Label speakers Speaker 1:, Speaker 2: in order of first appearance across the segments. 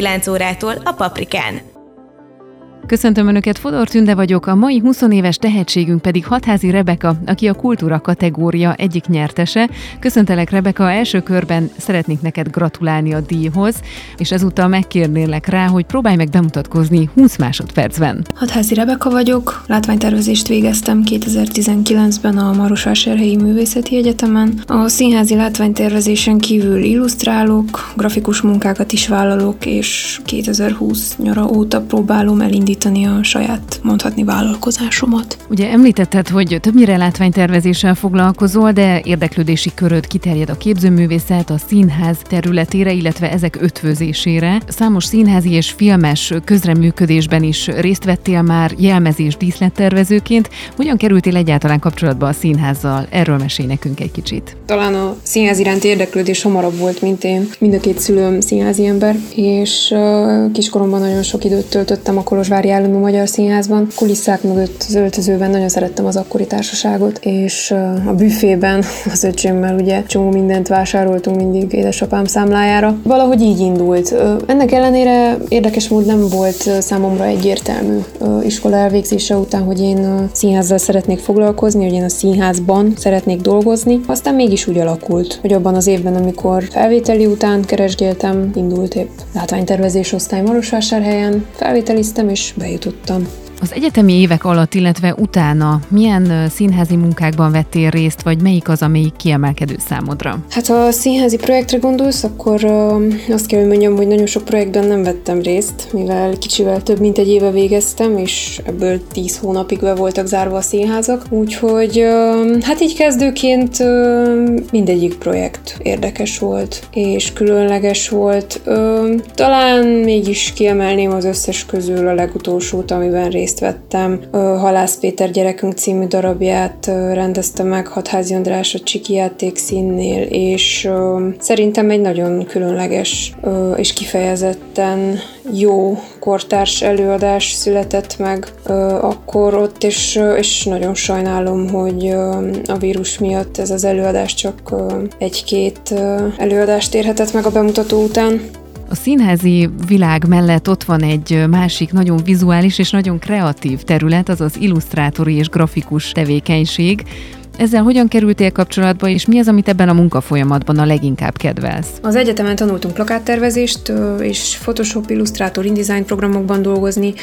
Speaker 1: 9 órától a Paprikán.
Speaker 2: Köszöntöm Önöket, Fodor Tünde vagyok, a mai 20 éves tehetségünk pedig Hatházi Rebeka, aki a kultúra kategória egyik nyertese. Köszöntelek Rebeka, első körben szeretnék neked gratulálni a díjhoz, és ezúttal megkérnélek rá, hogy próbálj meg bemutatkozni 20 másodpercben.
Speaker 3: Hatházi Rebeka vagyok, látványtervezést végeztem 2019-ben a Marosvásárhelyi Művészeti Egyetemen. A színházi látványtervezésen kívül illusztrálok, grafikus munkákat is vállalok, és 2020 nyara óta próbálom elindítani elindítani a saját, mondhatni, vállalkozásomat.
Speaker 2: Ugye említetted, hogy többnyire látványtervezéssel foglalkozol, de érdeklődési köröd kiterjed a képzőművészet, a színház területére, illetve ezek ötvözésére. Számos színházi és filmes közreműködésben is részt vettél már jelmezés díszlettervezőként. Hogyan kerültél egyáltalán kapcsolatba a színházzal? Erről mesélj nekünk egy kicsit.
Speaker 3: Talán a színház iránt érdeklődés hamarabb volt, mint én. Mind a két szülőm színházi ember, és kiskoromban nagyon sok időt töltöttem a Kolozsvári Állami Magyar Színházban. Kulisszák mögött az öltözőben nagyon szerettem az akkori társaságot, és a büfében az öcsémmel ugye csomó mindent vásároltunk mindig édesapám számlájára. Valahogy így indult. Ennek ellenére érdekes mód nem volt számomra egyértelmű iskola elvégzése után, hogy én színházzal szeretnék foglalkozni, hogy én a színházban szeretnék dolgozni. Aztán mégis úgy alakult, hogy abban az évben, amikor felvételi után keresgéltem, indult épp látványtervezés osztály Marosvásárhelyen, felvételiztem és bejutottam.
Speaker 2: Az egyetemi évek alatt, illetve utána milyen színházi munkákban vettél részt, vagy melyik az, amelyik kiemelkedő számodra?
Speaker 3: Hát ha a színházi projektre gondolsz, akkor azt kell, hogy mondjam, hogy nagyon sok projektben nem vettem részt, mivel kicsivel több mint egy éve végeztem, és ebből 10 hónapig be voltak zárva a színházak, úgyhogy hát így kezdőként mindegyik projekt érdekes volt, és különleges volt. Talán mégis kiemelném az összes közül a legutolsót, amiben részt részt vettem. Halász Péter gyerekünk című darabját rendezte meg Hatházi András a Csiki játék színnél, és szerintem egy nagyon különleges és kifejezetten jó kortárs előadás született meg akkor ott, és, és nagyon sajnálom, hogy a vírus miatt ez az előadás csak egy-két előadást érhetett meg a bemutató után.
Speaker 2: A színházi világ mellett ott van egy másik nagyon vizuális és nagyon kreatív terület, az az illusztrátori és grafikus tevékenység. Ezzel hogyan kerültél kapcsolatba, és mi az, amit ebben a munkafolyamatban a leginkább kedvelsz?
Speaker 3: Az egyetemen tanultunk plakáttervezést, és Photoshop, Illustrator, InDesign programokban dolgozni.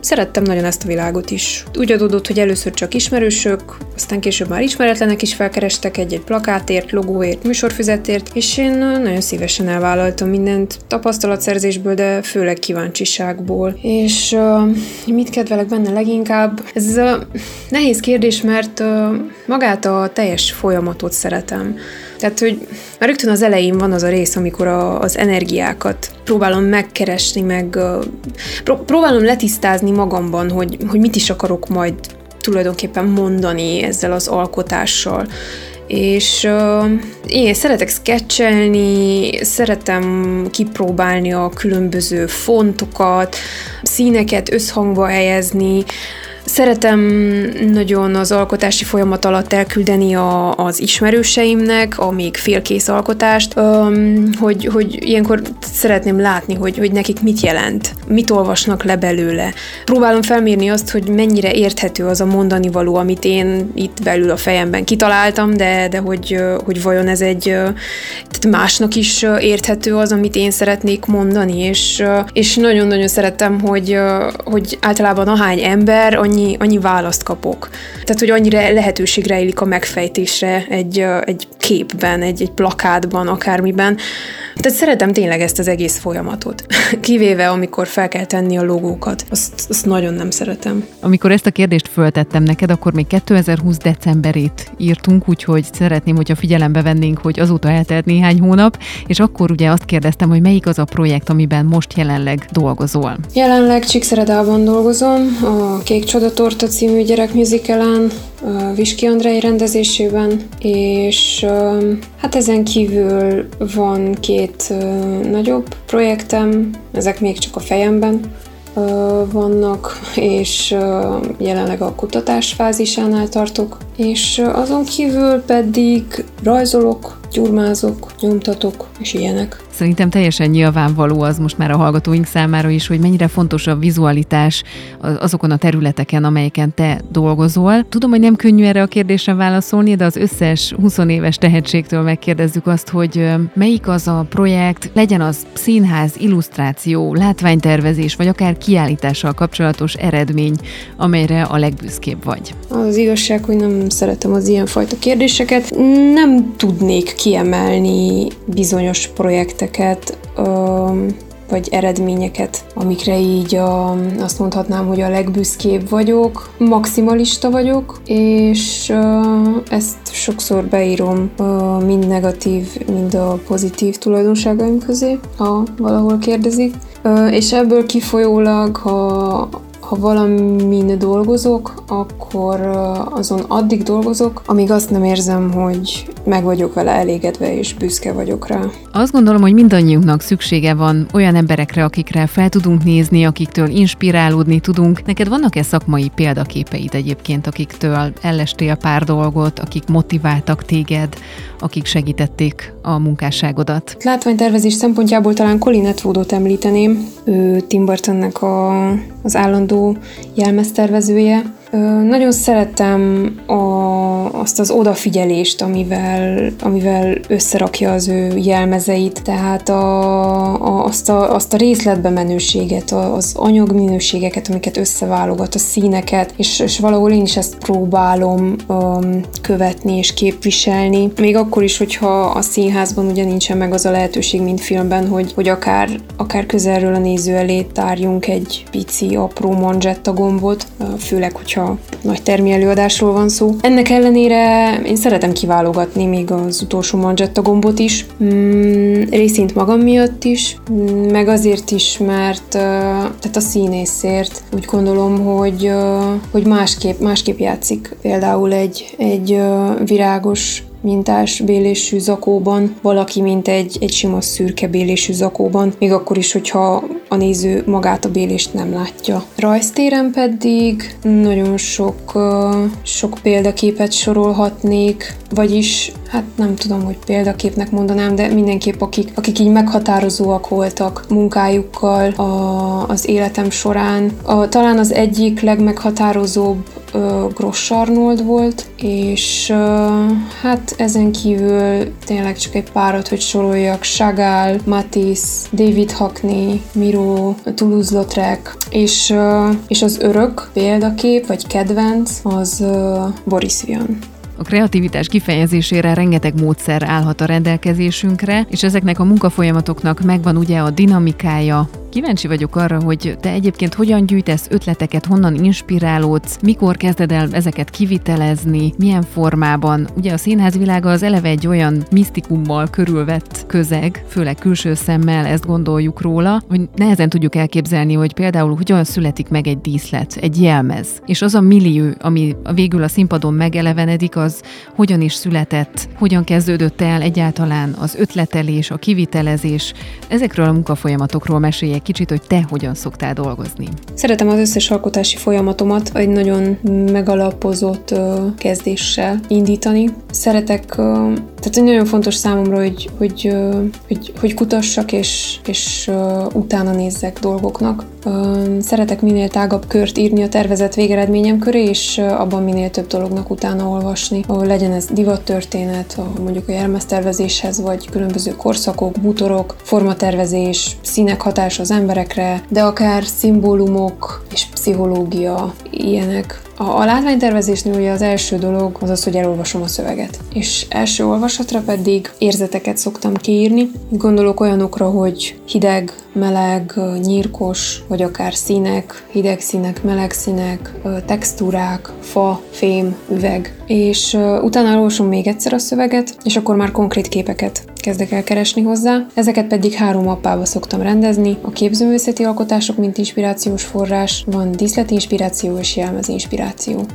Speaker 3: Szerettem nagyon ezt a világot is. Úgy adódott, hogy először csak ismerősök, aztán később már ismeretlenek is felkerestek egy-egy plakátért, logóért, műsorfüzetért, és én nagyon szívesen elvállaltam mindent tapasztalatszerzésből, de főleg kíváncsiságból. És uh, mit kedvelek benne leginkább? Ez a nehéz kérdés, mert uh, magát a teljes folyamatot szeretem. Tehát, hogy már rögtön az elején van az a rész, amikor a, az energiákat próbálom megkeresni, meg pró- próbálom letisztázni magamban, hogy, hogy mit is akarok majd tulajdonképpen mondani ezzel az alkotással. És uh, én szeretek sketchelni, szeretem kipróbálni a különböző fontokat, színeket összhangba helyezni, Szeretem nagyon az alkotási folyamat alatt elküldeni a, az ismerőseimnek a még félkész alkotást, öm, hogy, hogy ilyenkor szeretném látni, hogy, hogy nekik mit jelent, mit olvasnak le belőle. Próbálom felmérni azt, hogy mennyire érthető az a mondani való, amit én itt belül a fejemben kitaláltam, de, de hogy, hogy vajon ez egy tehát másnak is érthető az, amit én szeretnék mondani, és, és nagyon-nagyon szerettem, hogy, hogy általában ahány ember, annyi annyi, annyi választ kapok. Tehát, hogy annyira lehetőség rejlik a megfejtésre egy, egy képben, egy, egy plakátban, akármiben. Tehát szeretem tényleg ezt az egész folyamatot. Kivéve, amikor fel kell tenni a logókat. Azt, azt nagyon nem szeretem.
Speaker 2: Amikor ezt a kérdést föltettem neked, akkor még 2020 decemberét írtunk, úgyhogy szeretném, hogyha figyelembe vennénk, hogy azóta eltelt néhány hónap, és akkor ugye azt kérdeztem, hogy melyik az a projekt, amiben most jelenleg dolgozol.
Speaker 3: Jelenleg Csíkszeredában dolgozom, a Kék Csodatorta című gyerekmusicalen, Viski Andrei rendezésében, és hát ezen kívül van két nagyobb projektem, ezek még csak a fejemben vannak, és jelenleg a kutatás fázisánál tartok, és azon kívül pedig rajzolok, gyurmázok, nyomtatok, és ilyenek.
Speaker 2: Szerintem teljesen nyilvánvaló az most már a hallgatóink számára is, hogy mennyire fontos a vizualitás azokon a területeken, amelyeken te dolgozol. Tudom, hogy nem könnyű erre a kérdésre válaszolni, de az összes 20 éves tehetségtől megkérdezzük azt, hogy melyik az a projekt, legyen az színház, illusztráció, látványtervezés, vagy akár kiállítással kapcsolatos eredmény, amelyre a legbüszkébb vagy.
Speaker 3: Az igazság, hogy nem szeretem az ilyenfajta kérdéseket. Nem tudnék kiemelni bizonyos projekteket, vagy eredményeket, amikre így a, azt mondhatnám, hogy a legbüszkébb vagyok, maximalista vagyok, és ezt sokszor beírom mind negatív, mind a pozitív tulajdonságaim közé, ha valahol kérdezik. És ebből kifolyólag, ha ha valamin dolgozok, akkor azon addig dolgozok, amíg azt nem érzem, hogy meg vagyok vele elégedve és büszke vagyok rá.
Speaker 2: Azt gondolom, hogy mindannyiunknak szüksége van olyan emberekre, akikre fel tudunk nézni, akiktől inspirálódni tudunk. Neked vannak-e szakmai példaképeid egyébként, akiktől ellestél pár dolgot, akik motiváltak téged, akik segítették a munkásságodat?
Speaker 3: Látványtervezés szempontjából talán Colin Atwoodot említeném. Ő Tim Burtonnek a, az állandó jelmeztervezője. Nagyon szeretem a, azt az odafigyelést, amivel, amivel összerakja az ő jelmezeit, tehát a, a, azt, a, azt a részletbe menőséget, az anyagminőségeket, amiket összeválogat, a színeket, és, és valahol én is ezt próbálom um, követni és képviselni. Még akkor is, hogyha a színházban ugye nincsen meg az a lehetőség, mint filmben, hogy, hogy akár, akár közelről a néző elé tárjunk egy pici, apró manzsetta gombot, főleg, hogyha nagy termi előadásról van szó. Ennek ellenére én szeretem kiválogatni még az utolsó manzsetta gombot is, mm, részint magam miatt is, mm, meg azért is, mert tehát a színészért. Úgy gondolom, hogy, hogy másképp, másképp játszik például egy, egy virágos mintás bélésű zakóban, valaki, mint egy, egy sima szürke bélésű zakóban, még akkor is, hogyha a néző magát a bélést nem látja. Rajztéren pedig nagyon sok, sok példaképet sorolhatnék, vagyis hát nem tudom, hogy példaképnek mondanám, de mindenképp akik, akik így meghatározóak voltak munkájukkal a, az életem során. A, talán az egyik legmeghatározóbb Gross Arnold volt, és hát ezen kívül tényleg csak egy párat, hogy soroljak, Chagall, Matisse, David Hockney, Miro, Toulouse-Lautrec, és, és az örök példakép, vagy kedvenc, az Boris Vian.
Speaker 2: A kreativitás kifejezésére rengeteg módszer állhat a rendelkezésünkre, és ezeknek a munkafolyamatoknak megvan ugye a dinamikája, Kíváncsi vagyok arra, hogy te egyébként hogyan gyűjtesz ötleteket, honnan inspirálódsz, mikor kezded el ezeket kivitelezni, milyen formában. Ugye a színház világa az eleve egy olyan misztikummal körülvett közeg, főleg külső szemmel ezt gondoljuk róla, hogy nehezen tudjuk elképzelni, hogy például hogyan születik meg egy díszlet, egy jelmez. És az a millió, ami végül a színpadon megelevenedik, az hogyan is született, hogyan kezdődött el egyáltalán az ötletelés, a kivitelezés. Ezekről a munkafolyamatokról meséljek kicsit, hogy te hogyan szoktál dolgozni.
Speaker 3: Szeretem az összes alkotási folyamatomat egy nagyon megalapozott kezdéssel indítani. Szeretek, tehát nagyon fontos számomra, hogy, hogy, hogy, hogy kutassak és, és utána nézzek dolgoknak. Szeretek minél tágabb kört írni a tervezett végeredményem köré, és abban minél több dolognak utána olvasni. Legyen ez divattörténet, mondjuk a jelmeztervezéshez, vagy különböző korszakok, bútorok, formatervezés, színek hatás az emberekre, de akár szimbólumok és pszichológia, ilyenek. A, a látványtervezésnél ugye az első dolog az az, hogy elolvasom a szöveget. És első olvasatra pedig érzeteket szoktam kiírni. Gondolok olyanokra, hogy hideg, meleg, nyírkos, vagy akár színek, hideg színek, meleg színek, textúrák, fa, fém, üveg. És utána elolvasom még egyszer a szöveget, és akkor már konkrét képeket kezdek el keresni hozzá. Ezeket pedig három mappába szoktam rendezni. A képzőművészeti alkotások, mint inspirációs forrás, van díszleti inspiráció és jelmez inspiráció.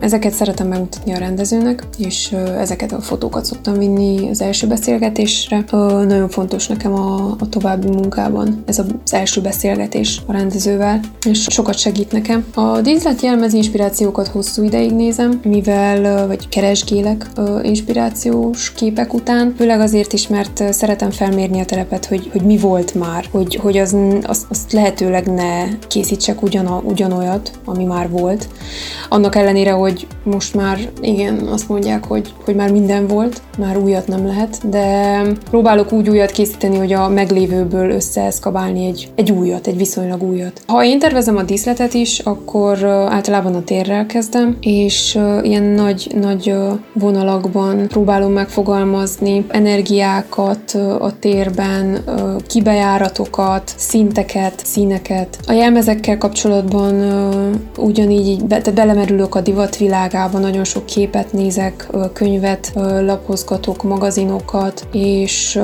Speaker 3: Ezeket szeretem megmutatni a rendezőnek, és ezeket a fotókat szoktam vinni az első beszélgetésre. Nagyon fontos nekem a, a további munkában ez az első beszélgetés a rendezővel, és sokat segít nekem. A díszlet jelmez inspirációkat hosszú ideig nézem, mivel vagy keresgélek inspirációs képek után, főleg azért is, mert szeretem felmérni a telepet, hogy, hogy mi volt már, hogy, hogy az, azt, azt lehetőleg ne készítsek ugyana, ugyanolyat, ami már volt. Annak ellenére, hogy most már igen, azt mondják, hogy, hogy már minden volt, már újat nem lehet, de próbálok úgy újat készíteni, hogy a meglévőből összeeszkabálni egy, egy újat, egy viszonylag újat. Ha én tervezem a díszletet is, akkor általában a térrel kezdem, és ilyen nagy, nagy vonalakban próbálom megfogalmazni energiákat, a térben, kibejáratokat, szinteket, színeket. A jelmezekkel kapcsolatban ugyanígy be, tehát belemerülök a divatvilágába, nagyon sok képet nézek, könyvet lapozgatok, magazinokat, és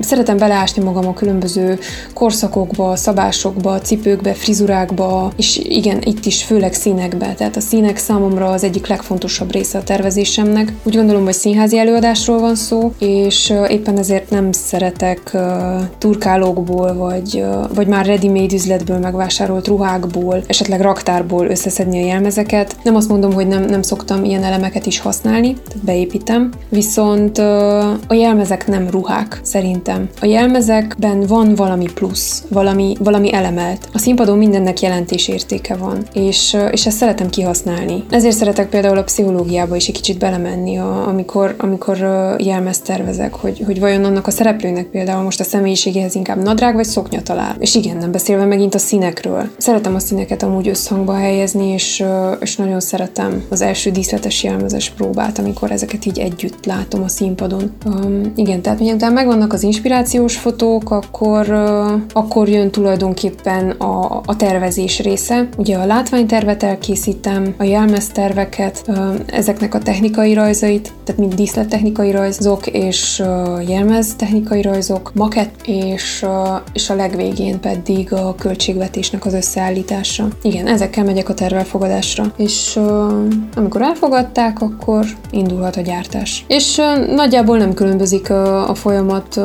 Speaker 3: szeretem beleásni magam a különböző korszakokba, szabásokba, cipőkbe, frizurákba, és igen, itt is főleg színekbe. Tehát a színek számomra az egyik legfontosabb része a tervezésemnek. Úgy gondolom, hogy színházi előadásról van szó, és éppen ezért nem szeretek turkálókból, vagy, vagy már ready-made üzletből megvásárolt ruhákból, esetleg raktárból összeszedni a jelmezeket. Nem azt mondom, hogy nem, nem szoktam ilyen elemeket is használni, tehát beépítem, viszont a jelmezek nem ruhák, szerintem. A jelmezekben van valami plusz, valami, valami elemelt. A színpadon mindennek jelentésértéke van, és, és ezt szeretem kihasználni. Ezért szeretek például a pszichológiába is egy kicsit belemenni, amikor, amikor jelmezt tervezek, hogy, hogy vajon annak a szereplőnek például most a személyiségéhez inkább nadrág vagy szoknya talál. És igen, nem beszélve megint a színekről. Szeretem a színeket amúgy összhangba helyezni, és, és nagyon szeretem az első díszletes jelmezes próbát, amikor ezeket így együtt látom a színpadon. Um, igen, tehát miután megvannak az inspirációs fotók, akkor, uh, akkor jön tulajdonképpen a, a tervezés része. Ugye a látványtervet elkészítem, a jelmezterveket, uh, ezeknek a technikai rajzait, tehát mind díszlettechnikai rajzok, és uh, jelmez technikai rajzok, makett, és, és a legvégén pedig a költségvetésnek az összeállítása. Igen, ezekkel megyek a tervelfogadásra, és amikor elfogadták, akkor indulhat a gyártás. És nagyjából nem különbözik a, folyamat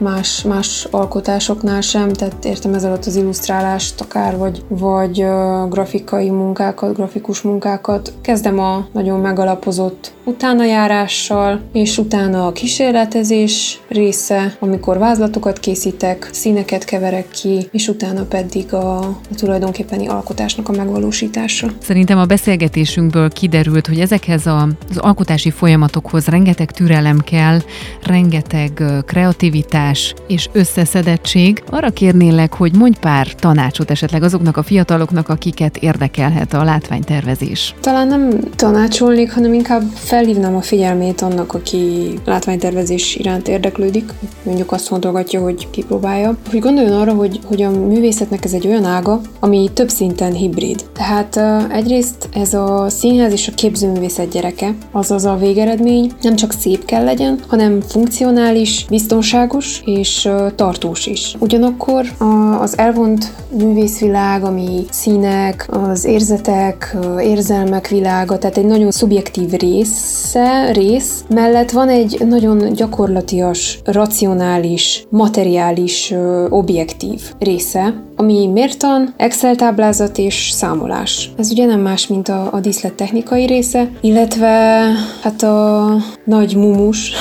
Speaker 3: más, más alkotásoknál sem, tehát értem ez alatt az illusztrálást akár, vagy, vagy grafikai munkákat, grafikus munkákat. Kezdem a nagyon megalapozott utánajárással, és utána a kísérletezés, része, amikor vázlatokat készítek, színeket keverek ki, és utána pedig a, a tulajdonképpeni alkotásnak a megvalósítása.
Speaker 2: Szerintem a beszélgetésünkből kiderült, hogy ezekhez a, az alkotási folyamatokhoz rengeteg türelem kell, rengeteg kreativitás és összeszedettség. Arra kérnélek, hogy mondj pár tanácsot esetleg azoknak a fiataloknak, akiket érdekelhet a látványtervezés.
Speaker 3: Talán nem tanácsolnék, hanem inkább felhívnám a figyelmét annak, aki látványtervezés iránt érdeklődik, mondjuk azt fontolgatja, hogy kipróbálja, hogy gondoljon arra, hogy, hogy a művészetnek ez egy olyan ága, ami több szinten hibrid. Tehát uh, egyrészt ez a színház és a képzőművészet gyereke, azaz a végeredmény nem csak szép kell legyen, hanem funkcionális, biztonságos és tartós is. Ugyanakkor az elvont művészvilág, ami színek, az érzetek, érzelmek világa, tehát egy nagyon szubjektív része, rész, mellett van egy nagyon gyakorlati gyakorlatias, racionális, materiális, objektív része, ami mértan, Excel táblázat és számolás. Ez ugye nem más, mint a, a díszlet technikai része, illetve hát a nagy mumus,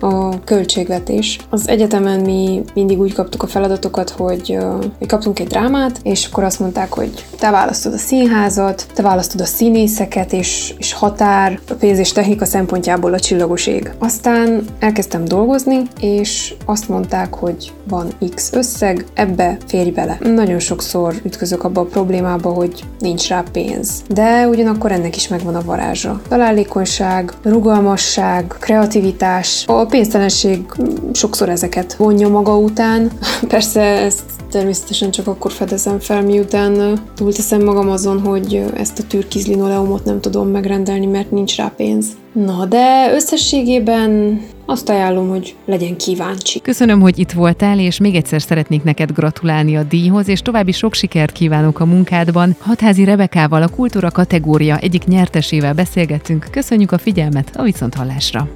Speaker 3: a költségvetés. Az egyetemen mi mindig úgy kaptuk a feladatokat, hogy mi kaptunk egy drámát, és akkor azt mondták, hogy te választod a színházat, te választod a színészeket, és, és határ, a pénz és technika szempontjából a csillagos ég. Aztán elkezdtem dolgozni, és azt mondták, hogy van X összeg, ebbe férj bele. Nagyon sokszor ütközök abba a problémába, hogy nincs rá pénz. De ugyanakkor ennek is megvan a varázsa. Találékonyság, rugalmasság, kreativitás, a pénztelenség sokszor ezeket vonja maga után. Persze ezt természetesen csak akkor fedezem fel, miután túlteszem magam azon, hogy ezt a türkiz linoleumot nem tudom megrendelni, mert nincs rá pénz. Na, de összességében azt ajánlom, hogy legyen kíváncsi.
Speaker 2: Köszönöm, hogy itt voltál, és még egyszer szeretnék neked gratulálni a díjhoz, és további sok sikert kívánok a munkádban. Hatházi Rebekával a kultúra kategória egyik nyertesével beszélgettünk. Köszönjük a figyelmet, a viszonthallásra.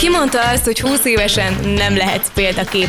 Speaker 1: Ki azt, hogy 20 évesen nem lehetsz példakép?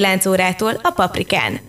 Speaker 1: 9 órától a Paprikán.